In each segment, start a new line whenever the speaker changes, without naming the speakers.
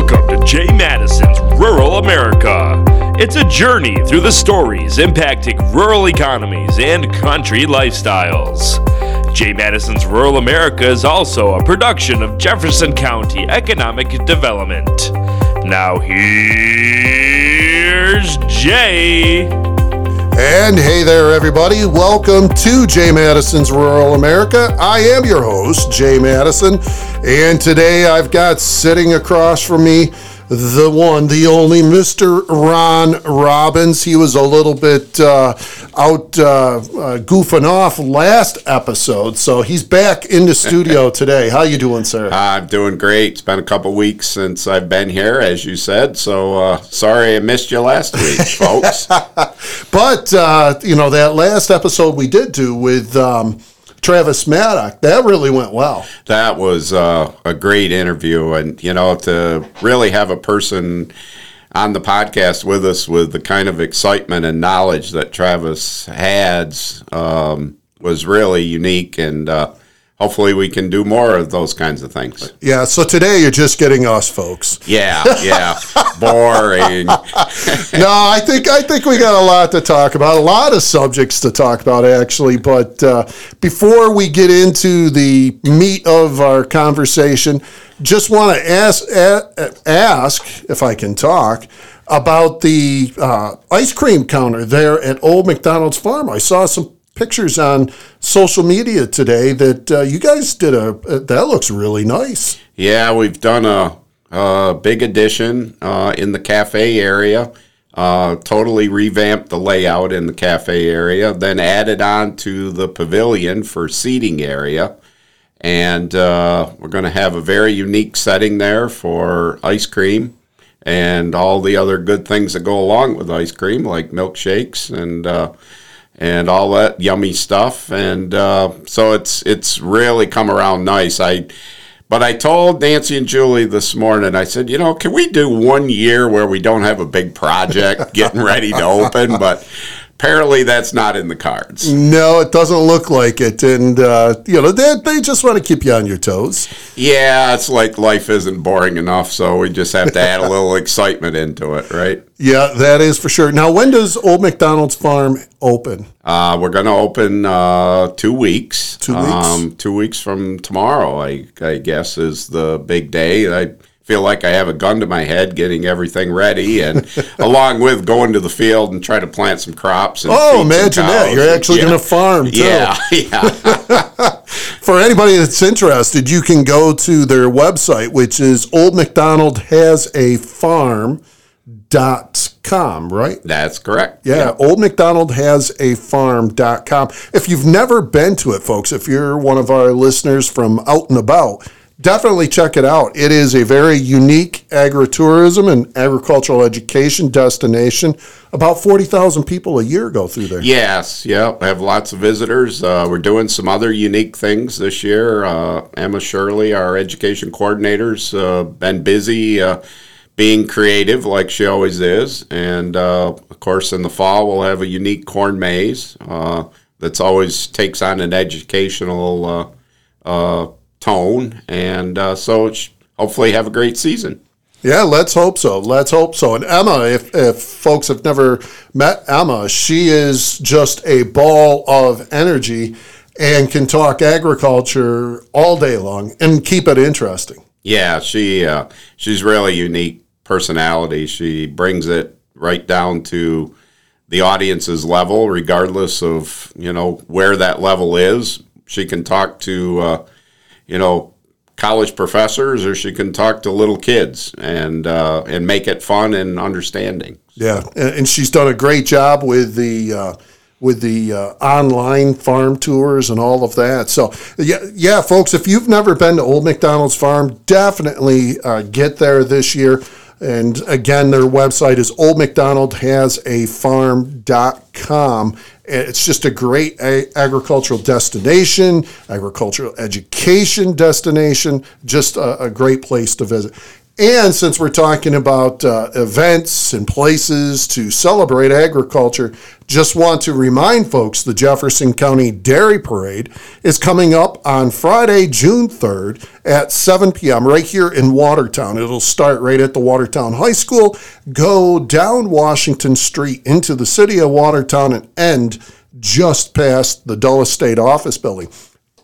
Welcome to Jay Matteson's Rural America. It's a journey through the stories impacting rural economies and country lifestyles. Jay Matteson's Rural America is also a production of Jefferson County Economic Development. Now, here's Jay.
And hey there, everybody. Welcome to Jay Matteson's Rural America. I am your host, Jay Matteson. And today I've got sitting across from me the one, the only Mr. Ron Robbins. He was a little bit uh, out uh, uh, goofing off last episode, so he's back in the studio today. How you doing, sir?
I'm doing great. It's been a couple weeks since I've been here, as you said. So uh, sorry I missed you last week, folks.
but uh, you know that last episode we did do with. Um, Travis Maddock. That really went well.
That was uh, a great interview, and you know to really have a person on the podcast with us with the kind of excitement and knowledge that Travis had um, was really unique, and uh, hopefully we can do more of those kinds of things.
Yeah. So today you're just getting us, folks.
Yeah. Yeah. Boring.
no, I think I think we got a lot to talk about, a lot of subjects to talk about actually. But uh, before we get into the meat of our conversation, just want to ask ask if I can talk about the uh, ice cream counter there at Old McDonald's Farm. I saw some pictures on social media today that uh, you guys did a, that looks really nice.
Yeah, we've done a, a big addition uh, in the cafe area. Uh, totally revamped the layout in the cafe area, then added on to the pavilion for seating area. And uh, we're going to have a very unique setting there for ice cream and all the other good things that go along with ice cream, like milkshakes and uh, and all that yummy stuff. And uh, so it's it's really come around nice. I but I told Nancy and Julie this morning, I said, you know, can we do one year where we don't have a big project getting ready to open? But apparently that's not in the cards.
No, it doesn't look like it. And, uh, you know, they, they just want to keep you on your toes.
Yeah, it's like life isn't boring enough, so we just have to add a little excitement into it, right?
Yeah, that is for sure. Now, when does Old McDonald's Farm open?
Uh, we're going to open uh, two weeks.
Two weeks? Um,
two weeks from tomorrow, I, I guess, is the big day. I feel like I have a gun to my head getting everything ready, and along with going to the field and try to plant some crops.
oh, imagine that! You're actually going to farm too.
Yeah, yeah.
For anybody that's interested, you can go to their website, which is Old McDonald has a farm dot com right
that's correct
yeah, yeah. old mcdonald has a farm.com if you've never been to it folks if you're one of our listeners from out and about definitely check it out. It is a very unique agritourism and agricultural education destination. About 40,000 people a year go through there.
Yes, yeah. I have lots of visitors. Uh, we're doing some other unique things this year. Uh, Emma Shirley, our education coordinator's uh, been busy uh, being creative like she always is. And uh, of course, in the fall, we'll have a unique corn maze uh, that's always takes on an educational tone, and uh, so hopefully have a great season.
Yeah, let's hope so. Let's hope so. And Emma, if, if folks have never met Emma, she is just a ball of energy and can talk agriculture all day long and keep it interesting.
Yeah, she uh, she's really unique personality. She brings it right down to the audience's level, regardless of you know where that level is. She can talk to uh, you know, college professors, or she can talk to little kids and uh, and make it fun and understanding.
Yeah, and she's done a great job with the. Uh, with the uh, online farm tours and all of that. So, yeah, yeah, folks, if you've never been to Old McDonald's Farm, definitely uh, get there this year. And again, their website is oldmcdonaldhasafarm.com. It's just a great agricultural destination, agricultural education destination, just a, a great place to visit. And since we're talking about uh, events and places to celebrate agriculture, just want to remind folks the Jefferson County Dairy Parade is coming up on Friday, June 3rd at 7 p.m. right here in Watertown. It'll start right at the Watertown High School, go down Washington Street into the city of Watertown, and end just past the Dulles State Office Building.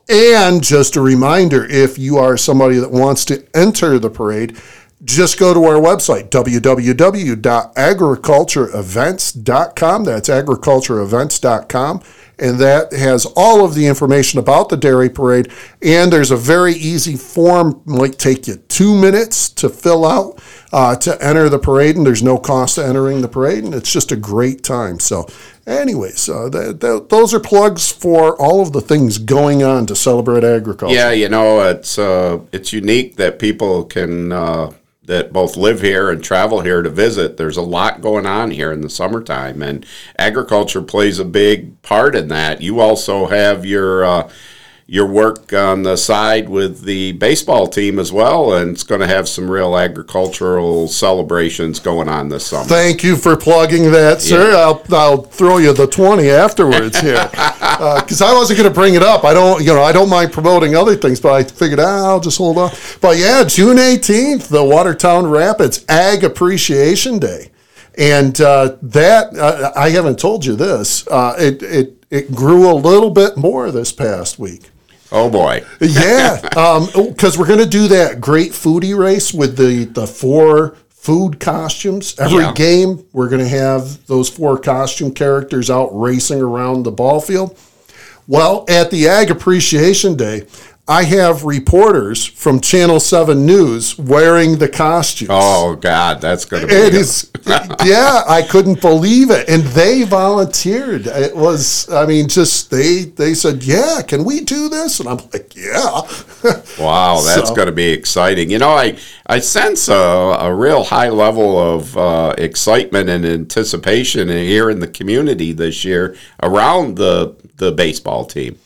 And just a reminder if you are somebody that wants to enter the parade, just go to our website, www.agricultureevents.com. That's agricultureevents.com. And that has all of the information about the Dairy Parade. And there's a very easy form, might take you two minutes to fill out uh, to enter the parade. And there's no cost to entering the parade. And it's just a great time. So, anyways, uh, th- th- those are plugs for all of the things going on to celebrate agriculture.
Yeah, you know, it's uh, it's unique that people can uh, that both live here and travel here to visit. There's a lot going on here in the summertime, and agriculture plays a big part in that. You also have your uh, your work on the side with the baseball team as well, and it's going to have some real agricultural celebrations going on this summer.
Thank you for plugging that, sir. Yeah. I'll, I'll throw you the 20 afterwards here. Because uh, I wasn't going to bring it up. I don't, you know, I don't mind promoting other things, but I figured ah, I'll just hold on. But yeah, June 18th, the Watertown Rapids Ag Appreciation Day. And uh, that, uh, I haven't told you this, uh, it, it, it grew a little bit more this past week.
Oh boy!
yeah, because um, we're going to do that great foodie race with the the four food costumes. Every yeah. game, we're going to have those four costume characters out racing around the ball field. Well, at the Ag Appreciation Day, I have reporters from Channel 7 News wearing the costumes.
Oh, God, that's going to be.
It is, yeah, I couldn't believe it. And they volunteered. It was, I mean, just they they said, yeah, can we do this? And I'm like, yeah.
wow, that's so, going to be exciting. You know, I, I sense a, a real high level of uh, excitement and anticipation here in the community this year around the, the baseball team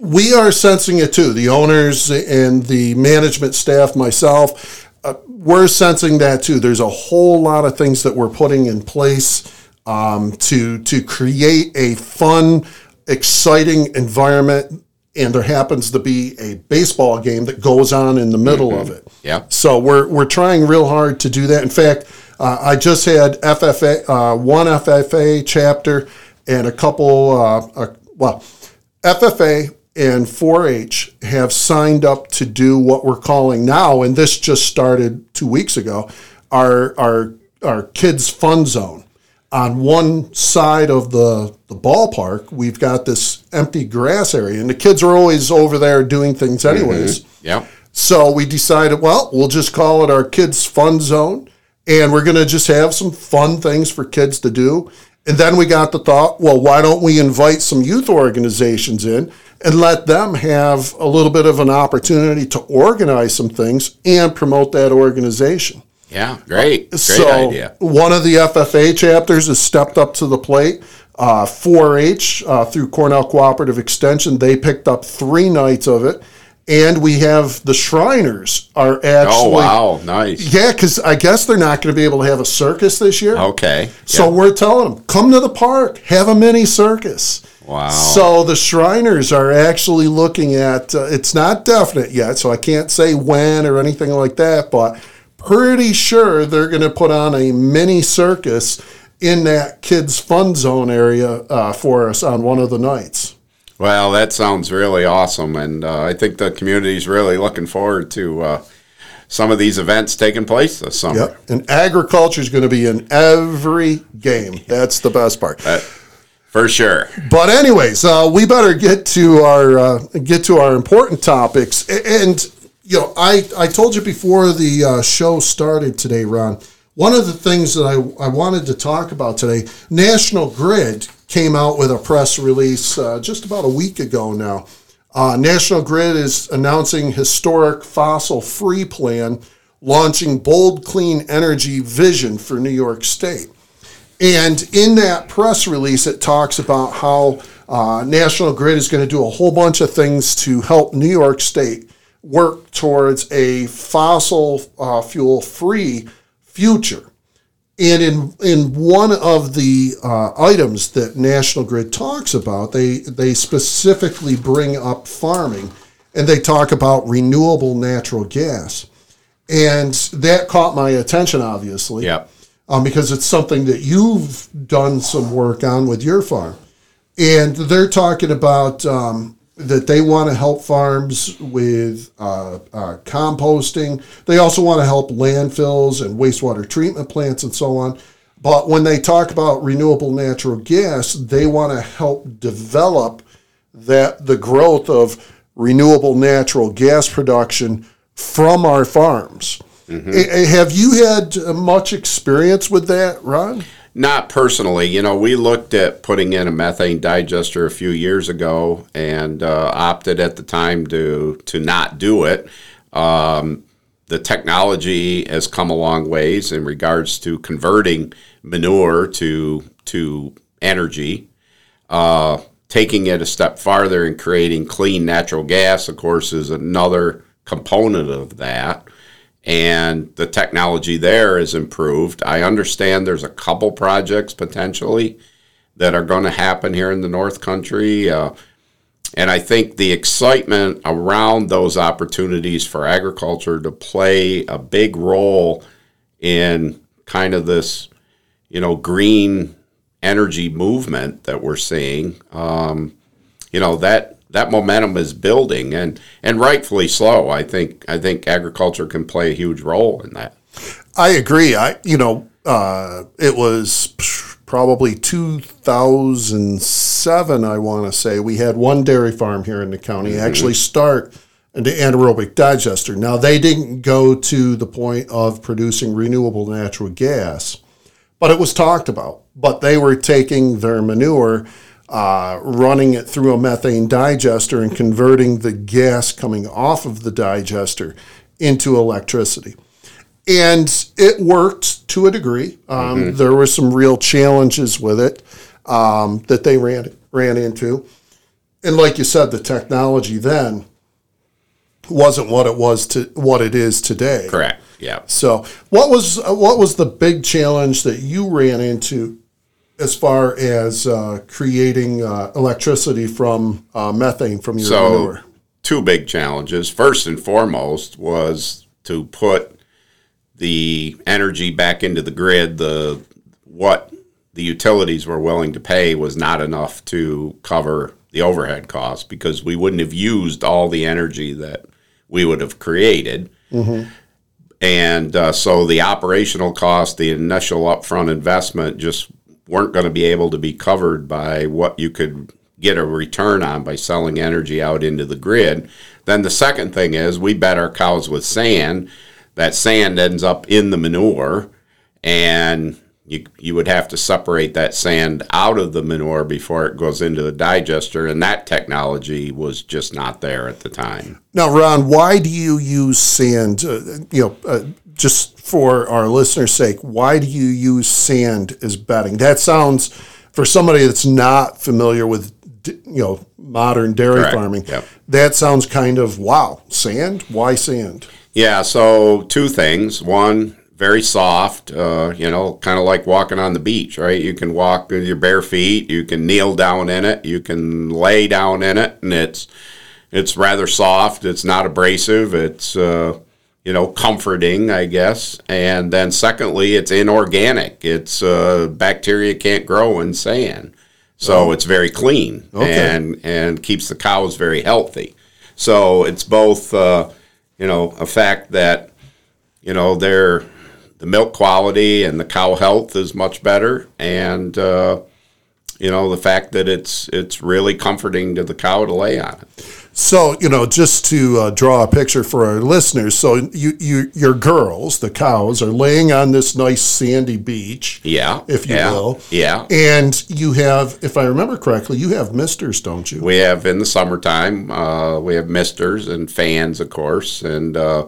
we are sensing it too. The owners and the management staff, myself, uh, we're sensing that too. There's a whole lot of things that we're putting in place um, to to create a fun, exciting environment. And there happens to be a baseball game that goes on in the middle mm-hmm. of it.
Yeah.
So we're we're trying real hard to do that. In fact, uh, I just had FFA uh, one FFA chapter and a couple. Uh, uh, well, FFA and 4-H have signed up to do what we're calling now, and this just started two weeks ago, our our our kids fun zone. On one side of the, the ballpark, we've got this empty grass area, and the kids are always over there doing things mm-hmm. anyways.
Mm-hmm. Yeah.
So we decided, well, we'll just call it our kids fun zone, and we're going to just have some fun things for kids to do. And then we got the thought, well, why don't we invite some youth organizations in? and let them have a little bit of an opportunity to organize some things and promote that organization.
Yeah, great. Great
so
idea.
One of the FFA chapters has stepped up to the plate. Uh, 4-H uh, through Cornell Cooperative Extension, they picked up three nights of it, and we have the Shriners are actually. Oh
wow, nice.
Yeah, because I guess they're not going to be able to have a circus this year.
Okay.
So yeah. we're telling them, come to the park, have a mini circus.
Wow.
So the Shriners are actually looking at, uh, it's not definite yet, so I can't say when or anything like that, but pretty sure they're going to put on a mini circus in that kids' fun zone area uh, for us on one of the nights.
Well, that sounds really awesome, and uh, I think the community is really looking forward to uh, some of these events taking place this summer. Yep.
And agriculture is going to be in every game. That's the best part.
For sure.
But anyways, uh, we better get to our uh, get to our important topics. And you know, I I told you before the uh, show started today, Ron. One of the things that I, I wanted to talk about today, National Grid came out with a press release uh, just about a week ago now. Uh, National Grid is announcing historic fossil free plan, launching bold clean energy vision for New York State. And in that press release, it talks about how uh, National Grid is going to do a whole bunch of things to help New York State work towards a fossil uh, fuel free future. And in in one of the uh, items that National Grid talks about, they they specifically bring up farming, and they talk about renewable natural gas, and that caught my attention, obviously,
Yeah.
um, because it's something that you've done some work on with your farm, and they're talking about um, that they want to help farms with uh, uh, composting. They also want to help landfills and wastewater treatment plants and so on. But when they talk about renewable natural gas, they want to help develop that the growth of renewable natural gas production from our farms. A- Have you had uh, much experience with that, Ron?
Not personally. You know, we looked at putting in a methane digester a few years ago and uh, opted at the time to to not do it. Um, the technology has come a long ways in regards to converting manure to to energy. Uh, taking it a step farther and creating clean natural gas, of course, is another component of that and the technology there is improved. I understand there's a couple projects potentially that are going to happen here in the North Country. Uh, and I think the excitement around those opportunities for agriculture to play a big role in kind of this, you know, green energy movement that we're seeing, um, you know, that that momentum is building and and rightfully so. I think I think agriculture can play a huge role in that.
I agree. I you know uh, it was probably 2007. I want to say we had one dairy farm here in the county actually start an anaerobic digester. Now they didn't go to the point of producing renewable natural gas, but it was talked about. But they were taking their manure. Uh, running it through a methane digester and converting the gas coming off of the digester into electricity and it worked to a degree. Um, There were some real challenges with it um, that they ran ran into, and like you said, the technology then wasn't what it was to what it is today.
Correct. Yeah.
So, what was what was the big challenge that you ran into as far as uh, creating uh, electricity from uh, methane from your
So,
manure?
two big challenges. First and foremost was to put the energy back into the grid. The what the utilities were willing to pay was not enough to cover the overhead costs because we wouldn't have used all the energy that we would have created. And uh, so the operational cost, the initial upfront investment, just weren't going to be able to be covered by what you could get a return on by selling energy out into the grid. Then the second thing is we bed our cows with sand. That sand ends up in the manure, and you, you would have to separate that sand out of the manure before it goes into the digester, and that technology was just not there at the time.
Now, Ron, why do you use sand? Uh, you know, uh, just for our listeners' sake, why do you use sand as bedding? That sounds, for somebody that's not familiar with, you know, modern dairy
Correct.
farming,
Yep.
that sounds kind of wow. Sand? Why sand?
Yeah, so two things. One, very soft, uh, you know, kind of like walking on the beach, right? You can walk with your bare feet, you can kneel down in it, you can lay down in it, and it's it's rather soft. It's not abrasive. It's uh, you know comforting, I guess. And then secondly, it's inorganic. It's uh, bacteria can't grow in sand, so it's very clean
Okay.
and and keeps the cows very healthy. So it's both. Uh, you know, a fact that, you know, they're, the milk quality and the cow health is much better. And, uh, you know, the fact that it's, it's really comforting to the cow to lay on it.
So, you know, just to uh, draw a picture for our listeners, so you, you, your girls, the cows, are laying on this nice sandy beach,
Yeah.
if you
yeah,
will.
Yeah.
And you have, if I remember correctly, you have misters, don't you?
We have in the summertime, uh, we have misters and fans, of course, and uh,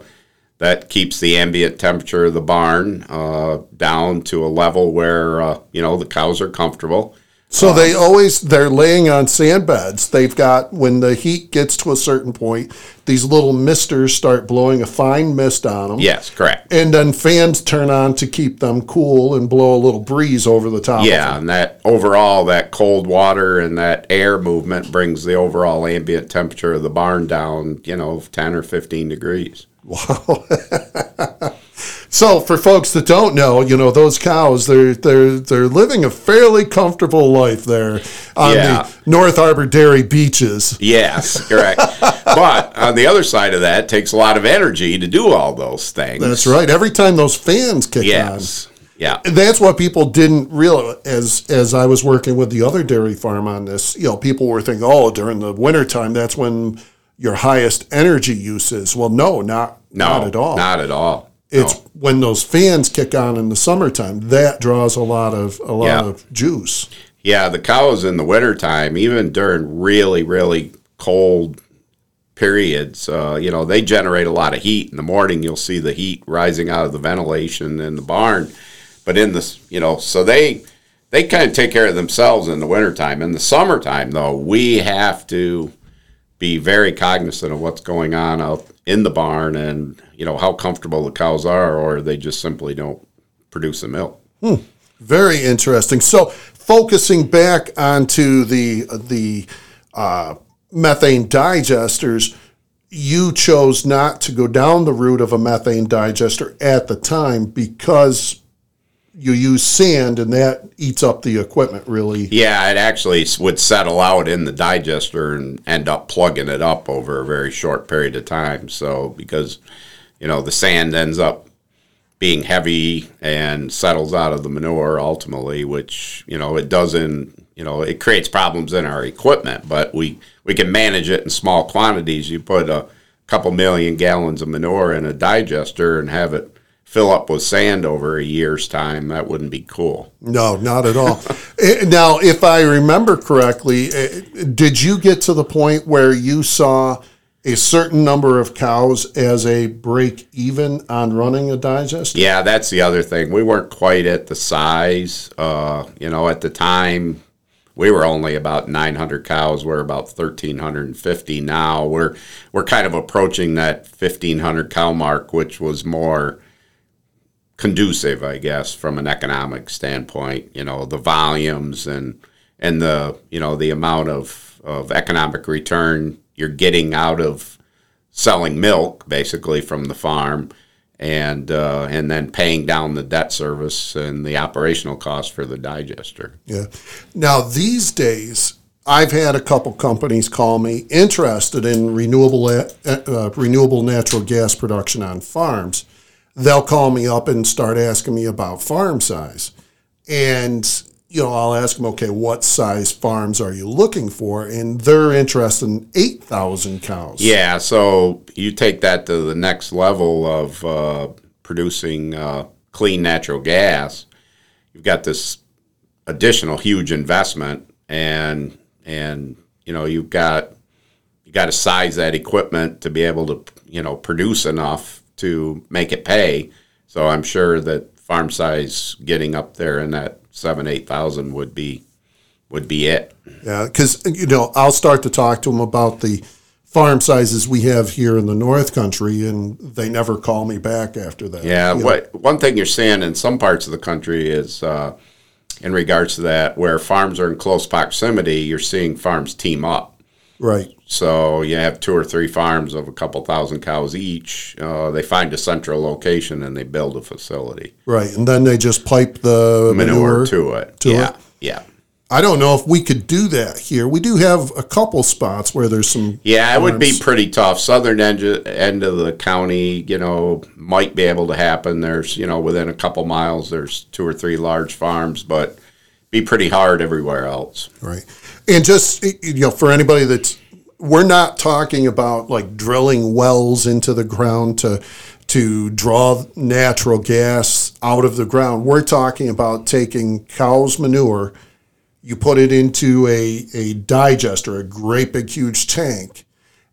that keeps the ambient temperature of the barn uh, down to a level where uh, you know the cows are comfortable.
So they um, always they're laying on sand beds. They've got when the heat gets to a certain point, these little misters start blowing a fine mist on them.
Yes, correct.
And then fans turn on to keep them cool and blow a little breeze over the top.
Yeah,
Of them.
and that overall, that cold water and that air movement brings the overall ambient temperature of the barn down, you know, 10 or 15 degrees.
Wow. so for folks that don't know, you know those cows, they're they're they're living a fairly comfortable life there on
Yeah.
the North Harbor Dairy beaches.
Yes, correct. but on the other side of that, it takes a lot of energy to do all those things.
That's right. Every time those fans kick on.
Yeah.
that's what people didn't realize as as I was working with the other dairy farm on this, you know, people were thinking, oh, during the wintertime, that's when your highest energy use is. Well, no, not
No,
not at all.
Not at all.
It's
No.
when those fans kick on in the summertime, that draws a lot of a lot
Yeah.
of juice.
Yeah, the cows in the wintertime, even during really, really cold periods, uh, you know, they generate a lot of heat. In the morning, you'll see the heat rising out of the ventilation in the barn. But in the, you know, so they they kind of take care of themselves in the wintertime. In the summertime, though, we have to be very cognizant of what's going on out in the barn and, you know, how comfortable the cows are, or they just simply don't produce the milk.
Very interesting. So, focusing back onto the the uh, methane digesters, you chose not to go down the route of a methane digester at the time because you use sand and that eats up the equipment really.
Yeah, it actually would settle out in the digester and end up plugging it up over a very short period of time. So, because, you know, the sand ends up being heavy and settles out of the manure ultimately, which, you know, it doesn't, you know, it creates problems in our equipment, but we, we can manage it in small quantities. You put a couple million gallons of manure in a digester and have it fill up with sand over a year's time, that wouldn't be cool.
No, not at all. Eh, now, if I remember correctly, eh, did you get to the point where you saw a certain number of cows as a break even on running a digester?
Yeah, that's the other thing. We weren't quite at the size. Uh, you know, at the time, we were only about 900 cows. We're about 1,350 now. We're we're kind of approaching that 1,500 cow mark, which was more conducive, I guess, from an economic standpoint. You know, the volumes and and the you know the amount of of economic return you're getting out of selling milk, basically from the farm, and uh, and then paying down the debt service and the operational cost for the digester.
Yeah. Now, these days, I've had a couple companies call me interested in renewable uh, uh, renewable natural gas production on farms. They'll call me up and start asking me about farm size, and you know I'll ask them, okay, what size farms are you looking for? And they're interested in eight thousand cows.
Yeah, so you take that to the next level of uh, producing uh, clean natural gas. You've got this additional huge investment, and and you know you've got you got to size that equipment to be able to you know produce enough to make it pay. So I'm sure that farm size getting up there in that seven eight thousand would be would be it.
Yeah, because you know I'll start to talk to them about the farm sizes we have here in the North Country, and they never call me back after that.
Yeah, what one thing you're seeing in some parts of the country is uh, in regards to that, where farms are in close proximity, you're seeing farms team up.
Right.
So you have two or three farms of a couple thousand cows each. Uh, they find a central location and they build a facility,
Right, and then they just pipe the
manure,
manure.
to it.
to
yeah,
it.
yeah,
I don't know if we could do that here. We do have a couple spots where there's some.
yeah. It would be pretty tough. Southern end end of the county, you know, might be able to happen. There's, you know, within a couple miles, there's two or three large farms, but be pretty hard everywhere else.
right, and just you know, for anybody that's, we're not talking about like drilling wells into the ground to to draw natural gas out of the ground. We're talking about taking cow's manure, you put it into a a digester, a great big huge tank,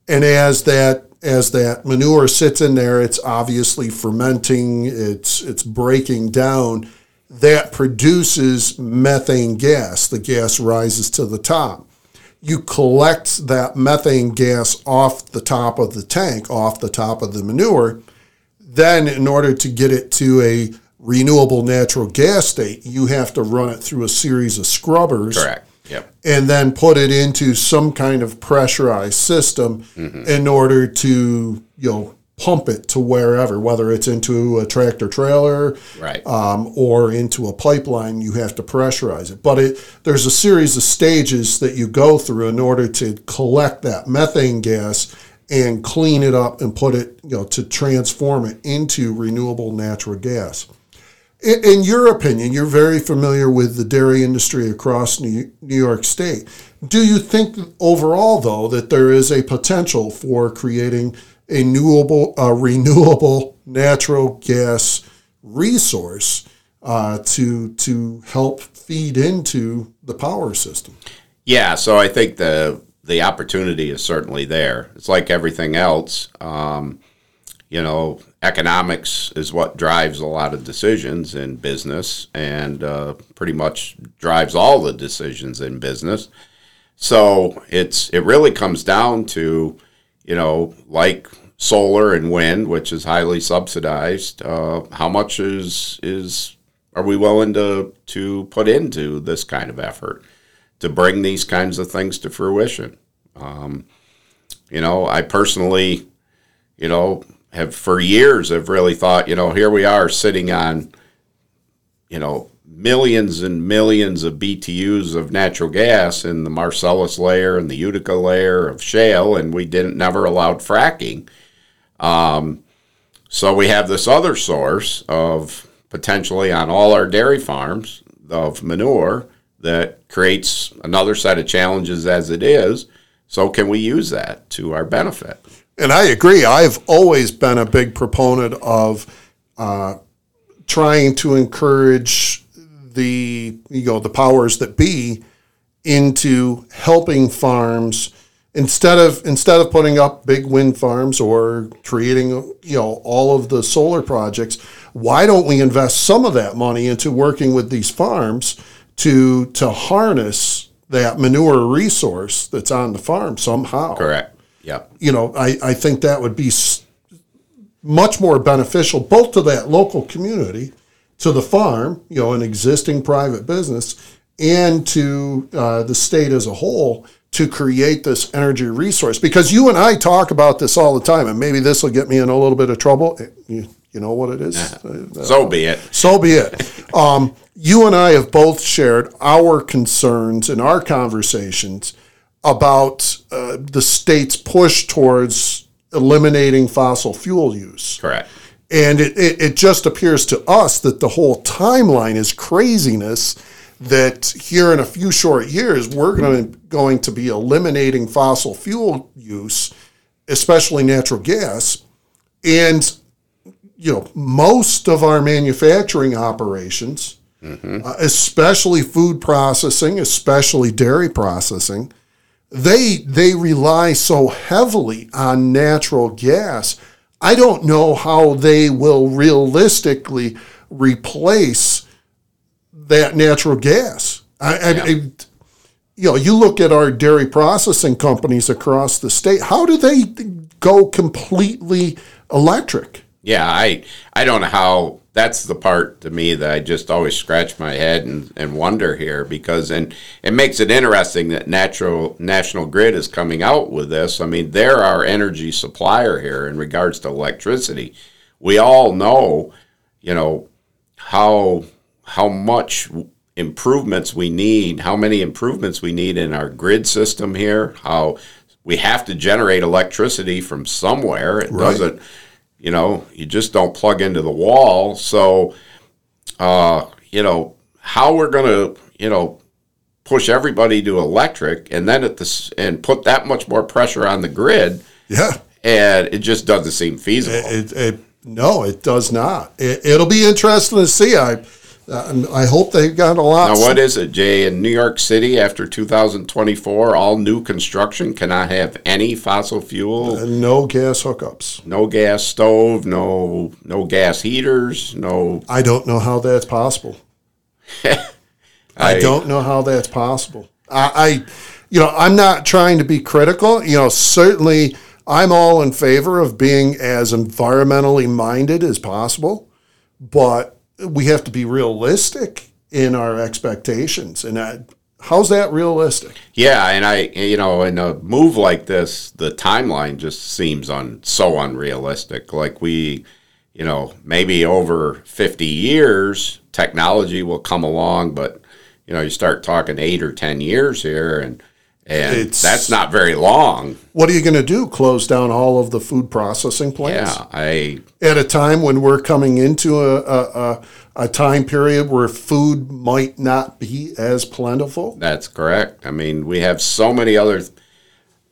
and as that as that manure sits in there, it's obviously fermenting. It's it's breaking down, that produces methane gas. The gas rises to the top. You collect that methane gas off the top of the tank, off the top of the manure. Then, in order to get it to a renewable natural gas state, you have to run it through a series of scrubbers
Correct. Yep.
and then put it into some kind of pressurized system mm-hmm. in order to you know pump it to wherever whether it's into a tractor trailer
Right.
um, or into a pipeline you have to pressurize it but it there's a series of stages that you go through in order to collect that methane gas and clean it up and put it you know to transform it into renewable natural gas in, in your opinion, you're very familiar with the dairy industry across New, New York State. Do you think overall, though, that there is a potential for creating a renewable, a renewable natural gas resource uh, to to help feed into the power system?
Yeah, so I think the the opportunity is certainly there. It's like everything else. Um, you know, economics is what drives a lot of decisions in business, and uh, pretty much drives all the decisions in business. So it's it really comes down to, you know, like solar and wind, which is highly subsidized. Uh, how much is is are we willing to to put into this kind of effort? to bring these kinds of things to fruition. Um, you know, I personally, you know, have for years have really thought, you know, here we are sitting on, you know, millions and millions of BTUs of natural gas in the Marcellus layer and the Utica layer of shale, and we didn't never allowed fracking. Um, so we have this other source of potentially on all our dairy farms of manure that creates another set of challenges as it is. So can we use that to our benefit?
And I agree. I've always been a big proponent of uh, trying to encourage the you know the powers that be into helping farms instead of instead of putting up big wind farms or creating you know all of the solar projects why don't we invest some of that money into working with these farms to to harness that manure resource that's on the farm somehow
Correct. yeah
you know, I, I think that would be much more beneficial both to that local community, to the farm, you know, an existing private business, and to uh, the state as a whole to create this energy resource. Because you and I talk about this all the time, and maybe this will get me in a little bit of trouble. Eh, You, you know what it is? Uh,
So be it.
so be it. Um, you and I have both shared our concerns in our conversations about uh, the state's push towards eliminating fossil fuel use.
Correct.
And it, it, it just appears to us that the whole timeline is craziness. That here in a few short years, we're going to, going to be eliminating fossil fuel use, especially natural gas. And, you know, most of our manufacturing operations, uh, especially food processing, especially dairy processing, they they rely so heavily on natural gas. I don't know how they will realistically replace that natural gas. I, I, I you know, you look at our dairy processing companies across the state. How do they go completely electric?
Yeah, I I don't know how that's the part to me that I just always scratch my head and, and wonder here because and it makes it interesting that natural national grid is coming out with this. I mean, they're our energy supplier here in regards to electricity. We all know, you know, how how much improvements we need, how many improvements we need in our grid system here, how we have to generate electricity from somewhere. It doesn't you know you just don't plug into the wall so uh you know how we're going to you know push everybody to electric and then at this and put that much more pressure on the grid
Yeah.
and it just doesn't seem feasible
It, it, no, it does not. It, it'll be interesting to see. I uh, I hope they've got a lot.
now what is it jay in new york city after 2024 all new construction cannot have any fossil fuel
no gas hookups.
no gas stove no no gas heaters no
I don't know how that's possible. I, don't know how that's possible. I, I, you know, I'm not trying to be critical. You know, certainly I'm all in favor of being as environmentally minded as possible, but we have to be realistic in our expectations. And how's that realistic?
Yeah, and I, you know, in a move like this, the timeline just seems un, so unrealistic. Like we, you know, maybe over 50 years, technology will come along, but, you know, you start talking eight or 10 years here, and, and
It's-
that's not very long.
What are you going to do? Close down all of the food processing plants?
Yeah, I,
at a time when we're coming into a, a, a, a time period where food might not be as plentiful.
That's correct. I mean, we have so many other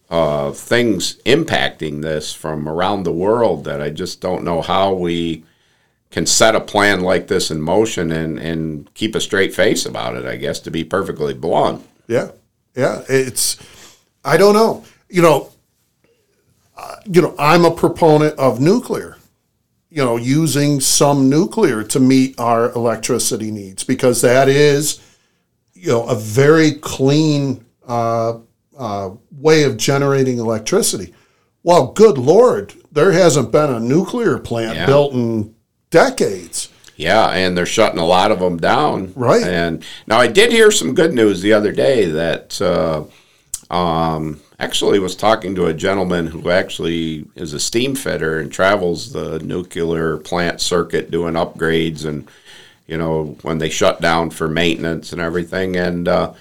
uh, things impacting this from around the world that I just don't know how we can set a plan like this in motion and, and keep a straight face about it, I guess, to be perfectly blunt.
Yeah, yeah. It's I don't know. You know, uh, you know, I'm a proponent of nuclear. You know, using some nuclear to meet our electricity needs because that is, you know, a very clean uh, uh, way of generating electricity. Well, good lord, there hasn't been a nuclear plant
Yeah.
built in decades.
Yeah, and they're shutting a lot of them down.
Right.
And now I did hear some good news the other day that uh, um, actually was talking to a gentleman who actually is a steam fitter and travels the nuclear plant circuit doing upgrades and you know when they shut down for maintenance and everything and uh,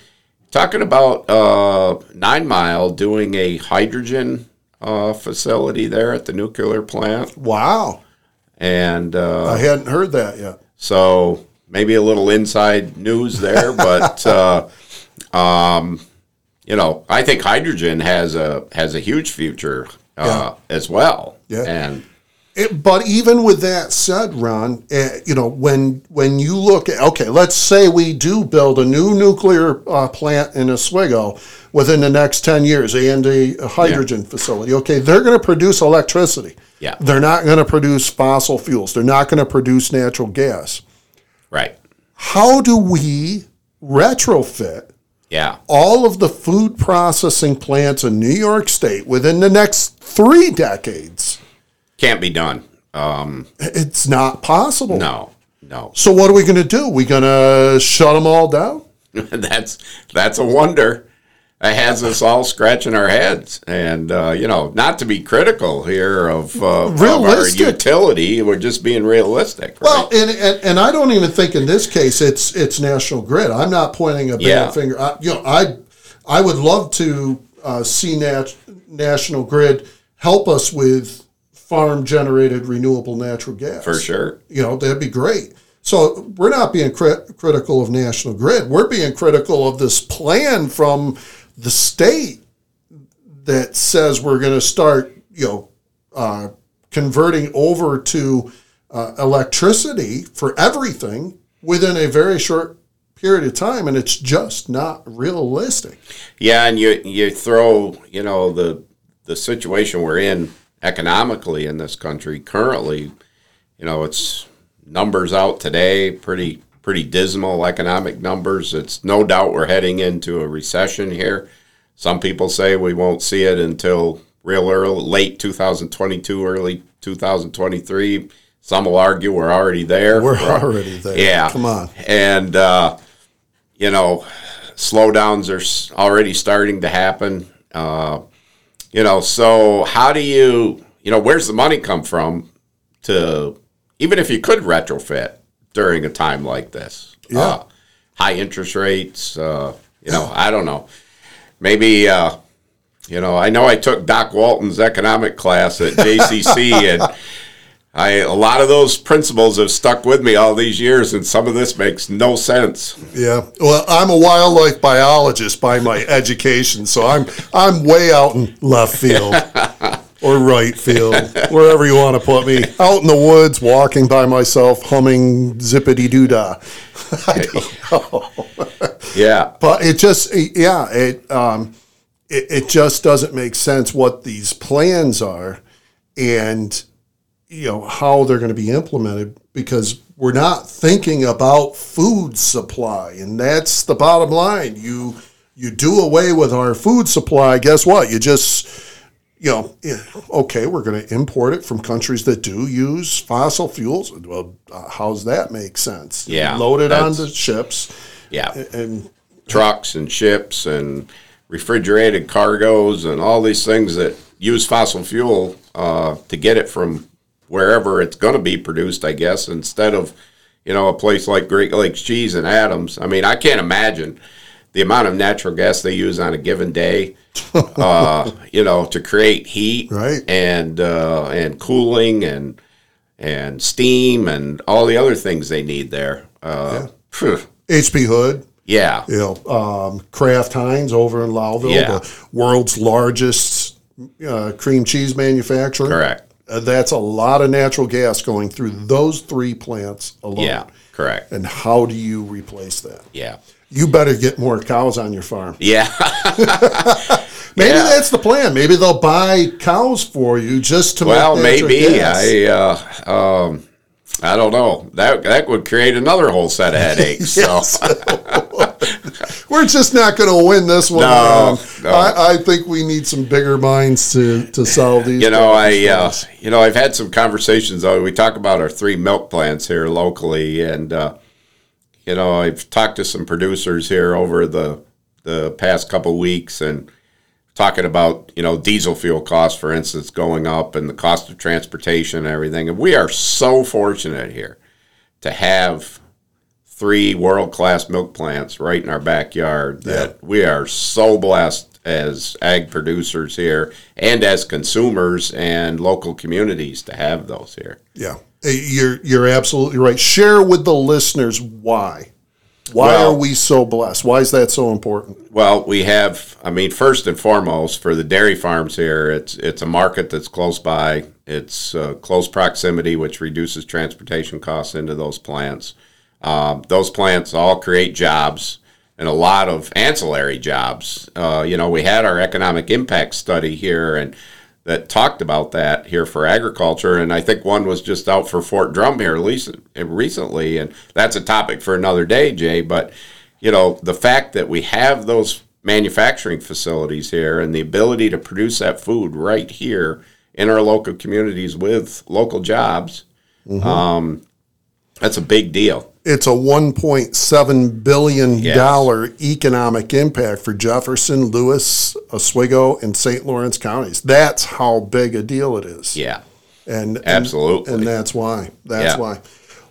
talking about uh, Nine Mile doing a hydrogen uh, facility there at the nuclear plant
Wow,
and. Uh,
I hadn't heard that yet.
so maybe a little inside news there, but uh, um, you know, I think hydrogen has a has a huge future uh, as well.
Yeah.
and
It, but even with that said, Ron, uh, you know when when you look at okay, let's say we do build a new nuclear uh, plant in Oswego within the next ten years and a, hydrogen facility. Okay, they're going to produce electricity.
Yeah.
they're not going to produce fossil fuels. They're not going to produce natural gas.
right,
How do we retrofit
yeah,
all of the food processing plants in New York State within the next three decades?
Can't be done. Um,
It's not possible.
no, no,
So what are we going to do? We going to shut them all down?
that's that's a wonder. It has us all scratching our heads, and uh, you know, not to be critical here of, uh, of utility. We're just being realistic. Right?
Well, and, and and I don't even think in this case it's it's National Grid. I'm not pointing a bad
Yeah.
finger. I, you know, I I would love to uh, see Nat, National Grid help us with farm generated renewable natural gas
for sure.
You know, that'd be great. So we're not being cri- critical of National Grid. We're being critical of this plan from the state that says we're going to start, you know, uh, converting over to uh, electricity for everything within a very short period of time, and it's just not realistic.
Yeah, and you you throw you know the the situation we're in economically in this country currently. You know, it's numbers out today, pretty pretty dismal economic numbers. It's no doubt we're heading into a recession here. Some people say we won't see it until real early, late 2022, early 2023. Some will argue we're already there.
We're already there.
Yeah.
Come on.
And, uh, you know, slowdowns are already starting to happen. Uh, you know, so how do you, you know, where's the money come from to, even if you could retrofit during a time like this?
Yeah.
Uh, high interest rates, uh, you know, I don't know. Maybe, uh, you know, I know I took Doc Walton's economic class at JCC and I a lot of those principles have stuck with me all these years, and some of this makes no sense.
Yeah. Well, I'm a wildlife biologist by my education, so I'm I'm way out in left field or right field, wherever you want to put me. Out in the woods, walking by myself, humming zippity doo dah. I don't know.
Yeah,
But it just, yeah, it, um, it it just doesn't make sense what these plans are, and you know how they're going to be implemented because we're not thinking about food supply, and that's the bottom line. You you do away with our food supply. Guess what? You just you know, okay, we're going to import it from countries that do use fossil fuels. Well, uh, how's that make sense?
Yeah,
load it onto ships,
Yeah.
and
trucks and ships and refrigerated cargoes and all these things that use fossil fuel uh, to get it from wherever it's going to be produced, I guess, instead of, you know, a place like Great Lakes Cheese and Adams. I mean, I can't imagine the amount of natural gas they use on a given day, uh, you know, to create heat
Right.
and uh, and cooling and and steam and all the other things they need there. Uh, phew,
HP Hood,
yeah.
you know, um, Kraft Heinz over in Lowville,
Yeah.
the world's largest uh, cream cheese manufacturer.
Correct.
Uh, that's a lot of natural gas going through those three plants alone.
Yeah, correct.
And how do you replace that?
Yeah.
You better get more cows on your farm.
Yeah.
Maybe
Yeah.
that's the plan. Maybe they'll buy cows for you just to
well, maybe. I uh, um, I don't know. That that would create another whole set of headaches. So
We're just not going to win this one.
No, no.
I, I think we need some bigger minds to, to solve these.
you know, I uh, you know I've had some conversations. Though we talk about our three milk plants here locally, and uh, you know I've talked to some producers here over the the past couple weeks, and talking about you know diesel fuel costs, for instance, going up, and the cost of transportation and everything. And we are so fortunate here to have three world class milk plants right in our backyard that we are so blessed as ag producers here and as consumers and local communities to have those here.
Yeah, you're you're absolutely right. Share with the listeners why. Why
Well-
are we so blessed? Why is that so important?
Well, we have. I mean, first and foremost, for the dairy farms here, it's it's a market that's close by. It's uh, close proximity, which reduces transportation costs into those plants. Um, those plants all create jobs and a lot of ancillary jobs. Uh, you know, we had our economic impact study here, and that talked about that here for agriculture, and I think one was just out for Fort Drum here least- recently, and that's a topic for another day, Jay. But you know, the fact that we have those manufacturing facilities here and the ability to produce that food right here in our local communities with local jobs, um, that's a big deal.
It's a 1.7 billion
Yes.
economic impact for Jefferson, Lewis, Oswego, and St. Lawrence counties. That's how big a deal it is.
Yeah,
and and-
Absolutely.
and, that's why. That's
Yeah.
why.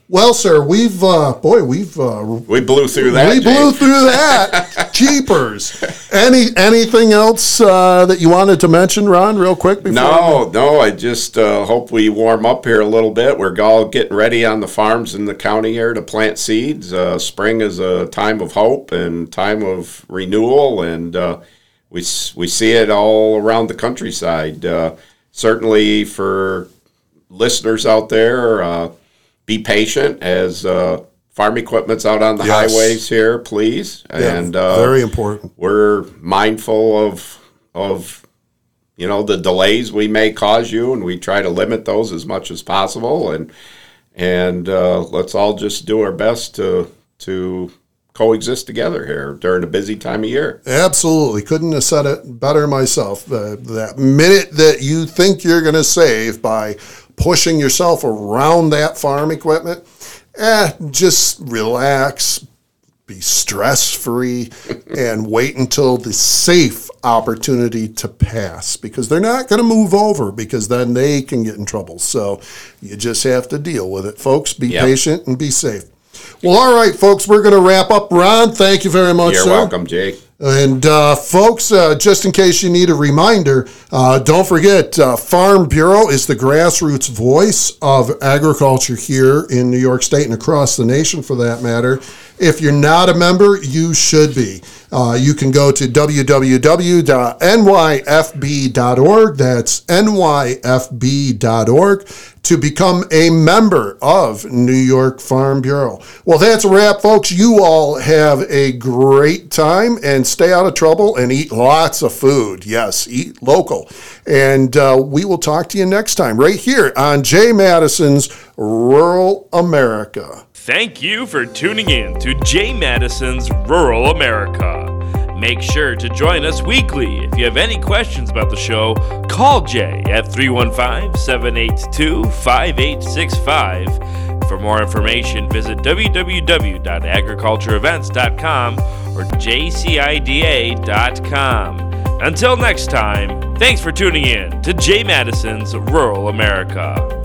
Well, sir, we've uh, boy, we've uh,
we blew through that.
we blew through that. Jeepers! Any anything else uh, that you wanted to mention, Ron, real quick? Before
No, no. I just uh, hope we warm up here a little bit. We're all getting ready on the farms in the county here to plant seeds. Uh, spring is a time of hope and time of renewal, and uh, we we see it all around the countryside. Uh, certainly for listeners out there, uh, be patient as uh, farm equipment's out on the
Yes.
highways here, please.
Yeah,
and uh,
very important.
we're mindful of of you know the delays we may cause you and we try to limit those as much as possible and and uh, let's all just do our best to to coexist together here during a busy time of year
Absolutely. Couldn't have said it better myself. Uh, that minute that you think you're going to save by pushing yourself around that farm equipment, eh, just relax, be stress free, and wait until the safe opportunity to pass because they're not going to move over because then they can get in trouble. So you just have to deal with it, folks. Be
Yep.
patient and be safe. Well, all right, folks, we're going to wrap up. Ron, thank you very much,
you're
sir.
welcome jake
And uh, folks, uh, just in case you need a reminder, uh, don't forget uh, Farm Bureau is the grassroots voice of agriculture here in New York State and across the nation for that matter. If you're not a member, you should be. Uh, you can go to www.nyfb.org. That's nyfb.org. to become a member of New York Farm Bureau. Well, that's a wrap, folks. You all have a great time and stay out of trouble and eat lots of food. Yes, eat local. And uh, we will talk to you next time right here on Jay Matteson's Rural America.
Thank you for tuning in to Jay Matteson's Rural America. Make sure to join us weekly. If you have any questions about the show, call Jay at 315 782 5865. For more information, visit www.agricultureevents.com or jcida.com. Until next time, thanks for tuning in to Jay Matteson's Rural America.